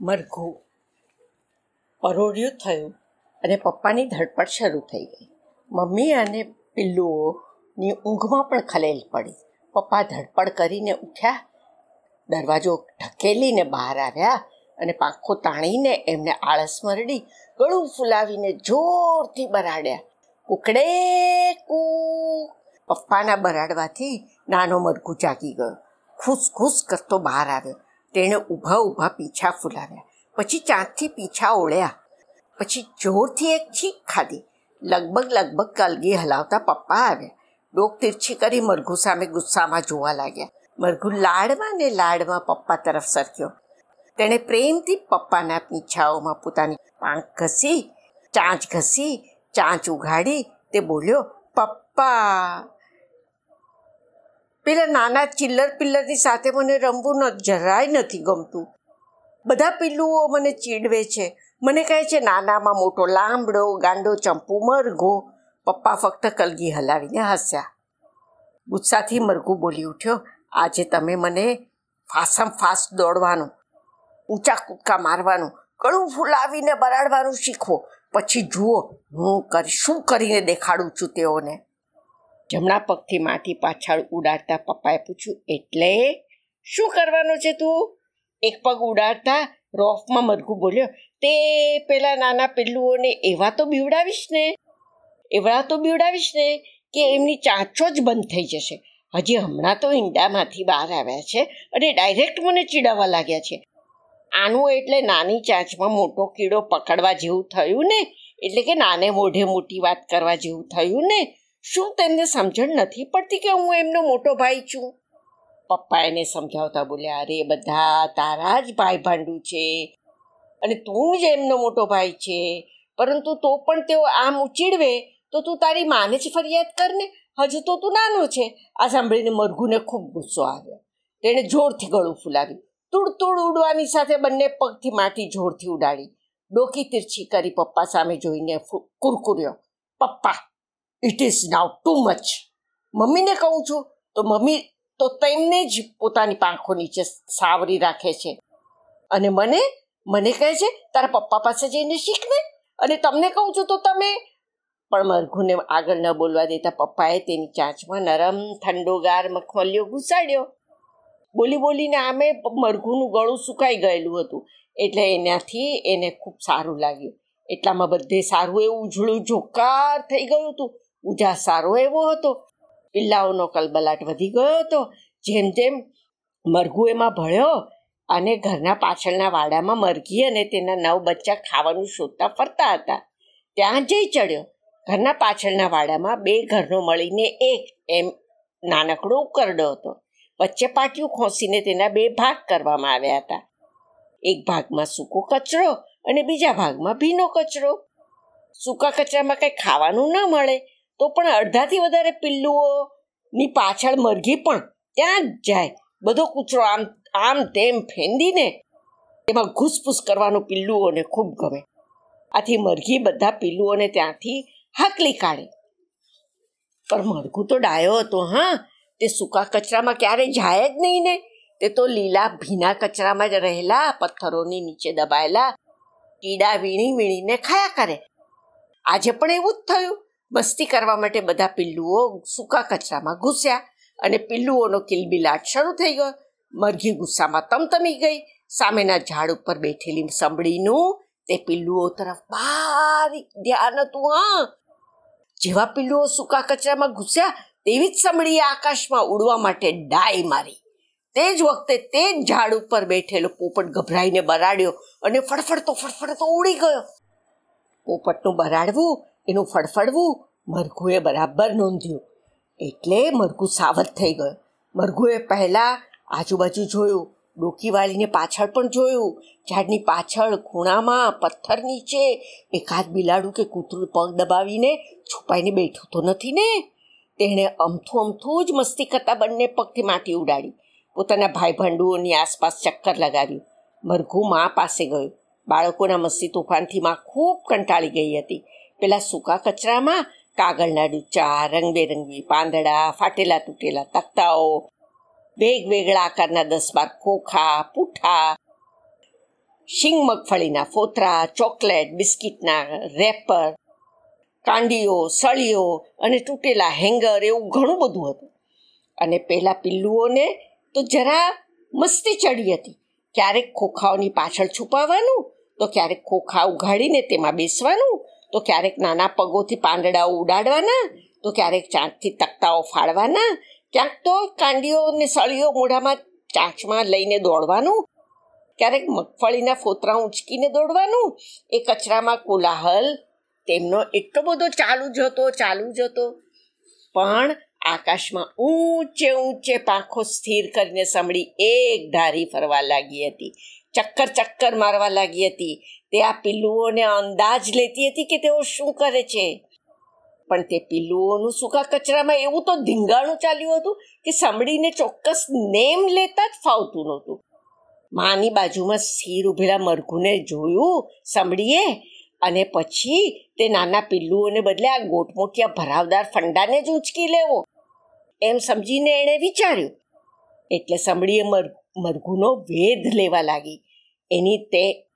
મરઘું. પરોઢિયું થયું અને પપ્પાની ધડપડ શરૂ થઈ ગઈ. મમ્મી અને પિલ્લુઓની ઊંઘમાં પણ ખલેલ પડી. પપ્પા ધડપડ કરીને ઉઠ્યા. દરવાજો ઢકેલીને બહાર આવ્યા અને પાંખો તાણીને એમને આળસ મરડી ગળું ફૂલાવીને જોરથી બરાડ્યા. કુકડે કુ પપ્પાના બરાડવાથી નાનો મરઘું જાગી ગયો. ખુશ ખુશ કરતો બહાર આવ્યો. તેણે ઊભા ઊભા પીછા ફૂલાવ્યા. પછી ચાંદથી પીછા ઓળ્યા. પછી જોરથી એક છીક ખાધી. લગભગ લગભગ કલગી હલાવતા પપ્પા આવ્યા. ડોક તિરછી કરી મરઘુ સામે ગુસ્સામાં જોવા લાગ્યા. મરઘુ લાડમાં ને લાડમાં પપ્પા તરફ સરક્યો. તેણે પ્રેમથી પપ્પાના પીછાઓમાં પોતાની પાંખ ઘસી, ચાંચ ઘસી, ચાંચ ઉઘાડી, તે બોલ્યો, પપ્પા પેલા નાના ચિલ્લર પિલ્લરની સાથે મને રમવું ન જરાય નથી ગમતું. બધા પિલ્લુઓ મને ચીડવે છે. મને કહે છે, નાનામાં મોટો લાંબડો, ગાંડો, ચંપુ, મરઘો. પપ્પા ફક્ત કલગી હલાવીને હસ્યા. ગુસ્સાથી મરઘું બોલી ઉઠ્યો, આજે તમે મને ફાસમ ફાસ દોડવાનું, ઊંચા કૂદકા મારવાનું, કડું ફૂલાવીને બરાડવાનું શીખવો. પછી જુઓ હું કરી શું કરીને દેખાડું છું તેઓને. જમણા પગથી માથી પાછળ ઉડાડતા પપ્પાએ પૂછ્યું, એટલે શું કરવાનું છે તું? એક પગ ઉડાડતા રોફમાં મરઘું બોલ્યો, તે પેલા નાના પેલુઓને એવા તો બીવડાવીશ ને, એવા તો બીવડાવીશ ને કે એમની ચાંચો જ બંધ થઈ જશે. હજી હમણાં તો ઈંડામાંથી બહાર આવ્યા છે અને ડાયરેક્ટ મને ચીડાવવા લાગ્યા છે. આનું એટલે નાની ચાંચમાં મોટો કીડો પકડવા જેવું થયું ને, એટલે કે નાને મોઢે મોટી વાત કરવા જેવું થયું ને શું તેમને સમજણ નથી પડતી કે હું એમનો મોટો ભાઈ છું? પપ્પા એને સમજાવતા બોલ્યા, અરે, બધા તારા જ ભાઈ ભાંડુ છે અને તું જ એમનો મોટો ભાઈ છે. પરંતુ તો પણ તેઓ આમ ઉચીડવે તો તું તારી માને જ ફરિયાદ કર ને. હજુ તો તું નાનો છે. આ સાંભળીને મરઘુને ખૂબ ગુસ્સો આવ્યો. તેણે જોરથી ગળું ફૂલાવ્યું. તુડ તુડ ઉડવાની સાથે બંને પગથી માટી જોરથી ઉડાડી. ડોકી તિરછી કરી પપ્પા સામે જોઈને કુરકુર્યો, પપ્પા it is now too much મમ્મીને કહું છું, તો મમ્મી તો તેમને જ પોતાની પાંખો નીચે સાવરી રાખે છે. અને મને મને કહે છે, તારા પપ્પા પાસે જઈને શીખને અને તમને કહું છું તો તમે, પણ મરઘુને આગળ ન બોલવા દેતા. પપ્પાએ તેની ચાંચમાં નરમ ઠંડોગાર મખમલિયો ઘુસાડ્યો. બોલી બોલીને આમે મરઘુનું ગળું સુકાઈ ગયેલું હતું. એટલે એનાથી એને ખૂબ સારું લાગ્યું. એટલામાં બધે સારું એવું ઉજળું જોકાર થઈ ગયું હતું. ઉજા સારો એવો હતો. પિલ્લાઓનો કલબલાટ વધી ગયો હતો. જેમ જેમ મરઘુ એમાં ભળ્યો અને ઘરના પાછળના વાડામાં મરઘી અને તેના નવ બચ્ચા ખાવાનું શોધતા ફરતા હતા. ત્યાં જઈ ચડ્યો. ઘરના પાછળના વાડામાં બે ઘરનો મળીને એક એમ નાનકડો ઉકરડો હતો. વચ્ચે પાટિયું ખોસીને તેના બે ભાગ કરવામાં આવ્યા હતા. એક ભાગમાં સૂકો કચરો અને બીજા ભાગમાં ભીનો કચરો. સૂકા કચરામાં કંઈ ખાવાનું ન મળે. તો પણ અડધાથી વધારે પિલ્લુઓની પાછળ મરઘી પણ ત્યાં જ જાય. બધો કૂચરો આમ આમ તેમ ફેંદીને તેમાં ઘૂસપૂસ કરવાનું પિલ્લુઓને ખૂબ ગમે. આથી મરઘી બધા પિલ્લુઓને ત્યાંથી હાકલી કાઢે. પણ મરઘું તો ડાયો હતો, હા. તે સૂકા કચરામાં ક્યારેય જાય જ નહીં ને. તે તો લીલા ભીના કચરામાં જ રહેલા, પથ્થરોની નીચે દબાયેલા, કીડા વીણી વીણીને ખાયા કરે. આજે પણ એવું જ થયું. મસ્તી કરવા માટે બધા પિલ્લુઓ સૂકા કચરામાં ઘૂસ્યા અને પિલ્લુઓનો કિલબિલાટ શરૂ થઈ ગયો. મરઘી ગુસ્સામાં તમતમી ગઈ. સામેના ઝાડ ઉપર બેઠેલી સંભળીનું તે પિલ્લુઓ તરફ બારીક ધ્યાન હતું, હા. જેવા પિલ્લુઓ સૂકા કચરામાં ઘૂસ્યા, તેવી જ સંભળીએ આકાશમાં ઉડવા માટે ડાય મારી. તે જ વખતે તે જ ઝાડ ઉપર બેઠેલો પોપટ ગભરાઈને બરાડ્યો અને ફડફડતો ફડફડતો ઉડી ગયો. પોપટનું બરાડવું એનું ફડફડવું મરઘુએ બરાબર નોંધ્યું. એટલે મરઘુ સાવધ થઈ ગયો. મરઘુએ પહેલાં આજુબાજુ જોયું ડોકી વાળીને પાછળ પણ જોયું. ઝાડની પાછળ ખૂણામાં, પથ્થર નીચે, એકાદ બિલાડું કે કૂતરું પગ દબાવીને છુપાઈને બેઠું તો નથી ને? તેણે અમથું અમથું જ મસ્તી કરતા બંને પગથી માટી ઉડાડી. પોતાના ભાઈ ભાંડુઓની આસપાસ ચક્કર લગાવ્યું. મરઘું મા પાસે ગયું. બાળકોના મસ્તી તોફાનથી માં ખૂબ કંટાળી ગઈ હતી. પેલા સૂકા કચરામાં કાગળના ડૂચા, રંગબેરંગી પાંદડા, ફાટેલા તૂટેલા તખ્તાઓ વેગવેગળા આકારના દસ બાર ખોખા પૂઠા શિંગ મગફળીના ફોતરા, ચોકલેટ, બિસ્કિટના રેપર, કાંડીઓ, સળીઓ અને તૂટેલા હેંગર એવું ઘણું બધું હતું. અને પેલા પિલ્લુઓને તો જરા મસ્તી ચડી હતી. ક્યારેક ખોખાઓની પાછળ છુપાવવાનું તો ક્યારેક ખોખા ઉઘાડીને તેમાં બેસવાનું તો ક્યારેક નાના પગોથી પાંદડાઓ ઉડાડવાના, તો ક્યારેક ચાંચથી તકતાઓ ફાડવાના, ક્યાંક તો કાંડીઓ અને સળીઓ મોઢામાં ચાંચમાં લઈને દોડવાનું, ક્યારેક મગફળીના ફોતરા ઉંચકીને દોડવાનું, એ કચરામાં કોલાહલ, તેમનો એટલો બધો ચાલુ જ હતો, ચાલુ જ હતો. પણ આકાશમાં ઊંચે ઊંચે પાંખો સ્થિર કરીને સાંભળી એક ધારી ફરવા લાગી હતી. ચક્કર ચક્કર મારવા લાગી હતી. તે આ પિલ્લુઓને અંદાજ લેતી હતી કે તેઓ શું કરે છે? પણ તે પિલ્લુઓનું સૂકા કચરામાં એવું તો ધીંગાણું ચાલ્યું હતું કે સાંભળીને ચોક્કસ નેમ લેતા જ ફાવતું નહોતું. માની બાજુમાં સ્થિર ઉભેલા મરઘુને જોયું, સાંભળીએ? અને પછી તે નાના પિલ્લુઓને બદલે આ ગોટમોટિયા ભરાવદાર ફંડાને જ ઉંચકી લેવો. એમ સમજીને એણે વિચાર્યું. એટલે સાંભળીએ મર, મરઘુનો વેધ લેવા લાગી. એની તે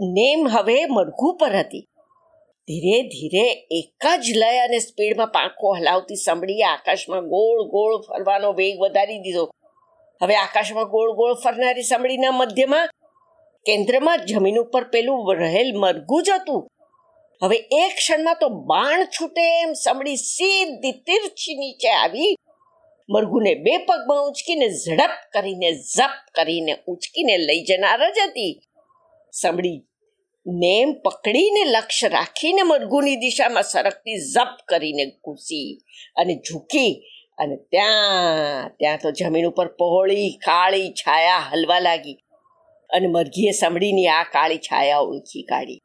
નેમ હવે મરઘુ પર હતી. ધીરે ધીરે એક જ લય અને સ્પીડમાં પાંખો હલાવતી સાંભળીએ આકાશમાં ગોળ ગોળ ફરવાનો વેગ વધારી દીધો. હવે આકાશમાં ગોળ ગોળ ફરનારી સાંભળીના મધ્યમાં કેન્દ્રમાં જમીન ઉપર પેલું રહેલ મરઘું જ હતું. હવે એક ક્ષણમાં તો બાણ છૂટે એમ સાંભળી સીધી તીરછી નીચે આવી મરઘુને બે પગમાં ઉંચકીને ઝડપ કરીને, ઝપ કરીને ઉંચકીને લઈ જનાર જ હતી. સાંભળી નેમ પકડીને લક્ષ્ય રાખીને મરઘુની દિશામાં સરકતી ઝપ કરીને ઘૂસી અને ઝૂકી અને ત્યાં ત્યાં તો જમીન ઉપર પહોળી કાળી છાયા હલવા લાગી અને મરઘીએ સાંભળીની આ કાળી છાયા ઓળખી કાઢી.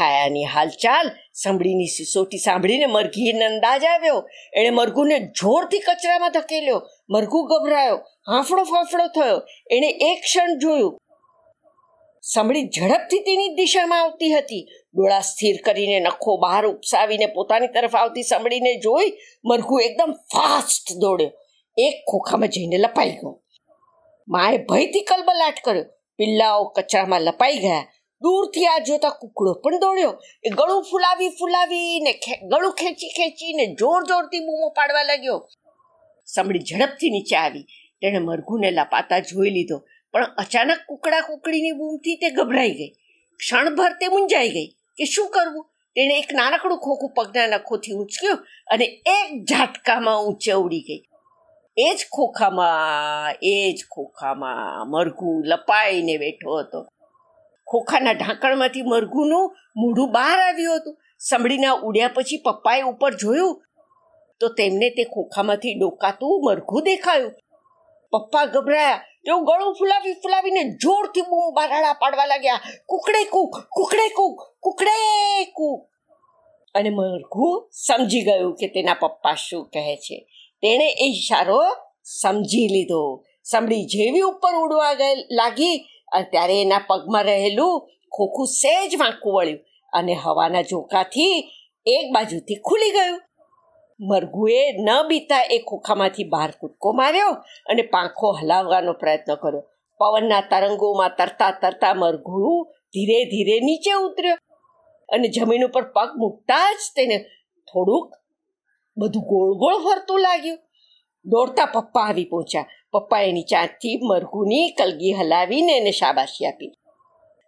છાયાની હાલચાલ સાંભળીની સિસોટી સાંભળીને મરઘીને અંદાજ આવ્યો. એણે મરઘુને જોરથી કચરામાં ધકેલ્યો. મરઘુ ગભરાયો. હાંફળો ફાંફળો થયો. એણે એક ક્ષણ જોયું. સાંભળી ઝડપથી તેની દિશામાં આવતી હતી. ડોળા સ્થિર કરીને નખો બહાર ઉપસાવીને પોતાની તરફ આવતી સાંભળીને જોઈ મરઘુ એકદમ ફાસ્ટ દોડ્યો. એક ખોખામાં જઈને લપાઈ ગયો. માએ ભયથી કલબલાટ કર્યો. પિલ્લાઓ કચરામાં લપાઈ ગયા. દૂરથી આ જોતા કુકડો પણ દોડ્યો. એ ગળું ફૂલાવી ફૂલાવીને ગળું ખેંચી ખેંચીને જોર જોરથી બૂમો પાડવા લાગ્યો. સાંભળી ઝડપથી નીચે આવી. તેણે મરઘુને લપાતા જોઈ લીધો, પણ અચાનક કુકડા કુકડીની બૂમથી તે ગભરાઈ ગઈ. ક્ષણભર તે મૂંઝાઈ ગઈ કે શું કરવું? તેણે એક નાનકડું ખોખું પગના નખોથી ઊંચક્યું અને એક ઝાટકામાં ઊંચે ઉડી ગઈ. એ જ ખોખામાં, એ જ ખોખામાં, મરઘું લપાઈને બેઠો હતો. ખોખાના ઢાંકણમાંથી મરઘુનું મોઢું બહાર આવ્યું હતું. સંભળીના ઉડ્યા પછી પપ્પાએ ઉપર જોયું તો તેમને તે ખોખામાંથી ડોકાતું મરઘું દેખાયું. પપ્પા ગભરાયા. તેઓ ગળું ફૂલાવી ફૂલાવીને જોરથી બૂમ બારાડા પાડવા લાગ્યા. કુકડે કુક, કુકડે કૂક, કુકડે કુક. અને મરઘું સમજી ગયું કે તેના પપ્પા શું કહે છે. તેણે એ ઈશારો સમજી લીધો. સાંભળી જેવી ઉપર ઉડવા લાગી ત્યારે એના પગમાં રહેલું ખોખું સહેજ વાંકું વળ્યું અને હવાના ઝોકાથી એક બાજુથી ખુલી ગયું. મરઘુએ ન બીતા એ ખોખામાંથી બહાર કૂદકો માર્યો અને પાંખો હલાવવાનો પ્રયત્ન કર્યો. પવનના તરંગોમાં તરતા તરતા મરઘું ધીરે ધીરે નીચે ઉતર્યો અને જમીન ઉપર પગ મૂકતા જ તેને થોડુંક બધું ગોળ ગોળ ફરતું લાગ્યું. દોડતા પપ્પા આવી પહોંચ્યા. પપ્પા એની ચાંચથી મરઘુની કલગી હલાવીને એને શાબાશી આપી.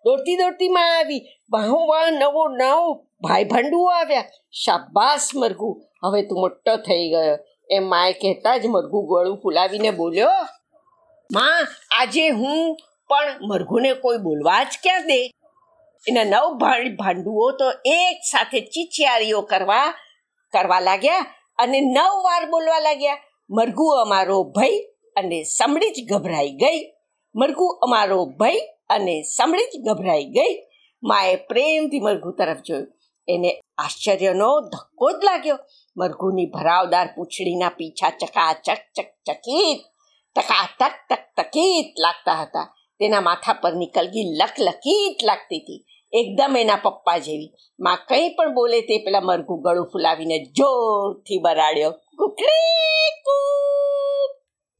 દોડતી દોડતી માં આવી. વાહો વાહ નવો નવો ભાઈ ભંડુઓ આવ્યા. શાબાશ મરઘુ. હવે તું મોટો થઈ ગયો. એમ માએ કહેતા જ મરઘુ ગળું ફૂલાવીને બોલ્યો, માં, આજે હું પણ મરઘુને કોઈ બોલવા જ ક્યાં દે? એના નવ ભાંડુઓ તો એક સાથે ચીચિયારીઓ કરવા કરવા લાગ્યા અને નવ વાર બોલવા લાગ્યા. મરઘુ અમારો ભય અને સમળી જ ગભરાઈ ગઈ. મરઘુ અમારો ભય અને સાંભળી જ ગભરાઈ ગઈ. માએ પ્રેમથી મરઘુ તરફ જોયું. એને આશ્ચર્યનો ધક્કો જ લાગ્યો. મરઘુની ભરાવદાર પૂંછડીના પીછા ચકાચક, ચક, ચકિત ટકાટક ટક ટકીત લાગતા હતા. તેના માથા પરની કલગી લકલકીત લાગતી હતી. એકદમ એના પપ્પા જેવી. માં કંઈ પણ બોલે તે પેલા મરઘું ગળું ફૂલાવીને જોરથી બરાડ્યો. કુકડી કુ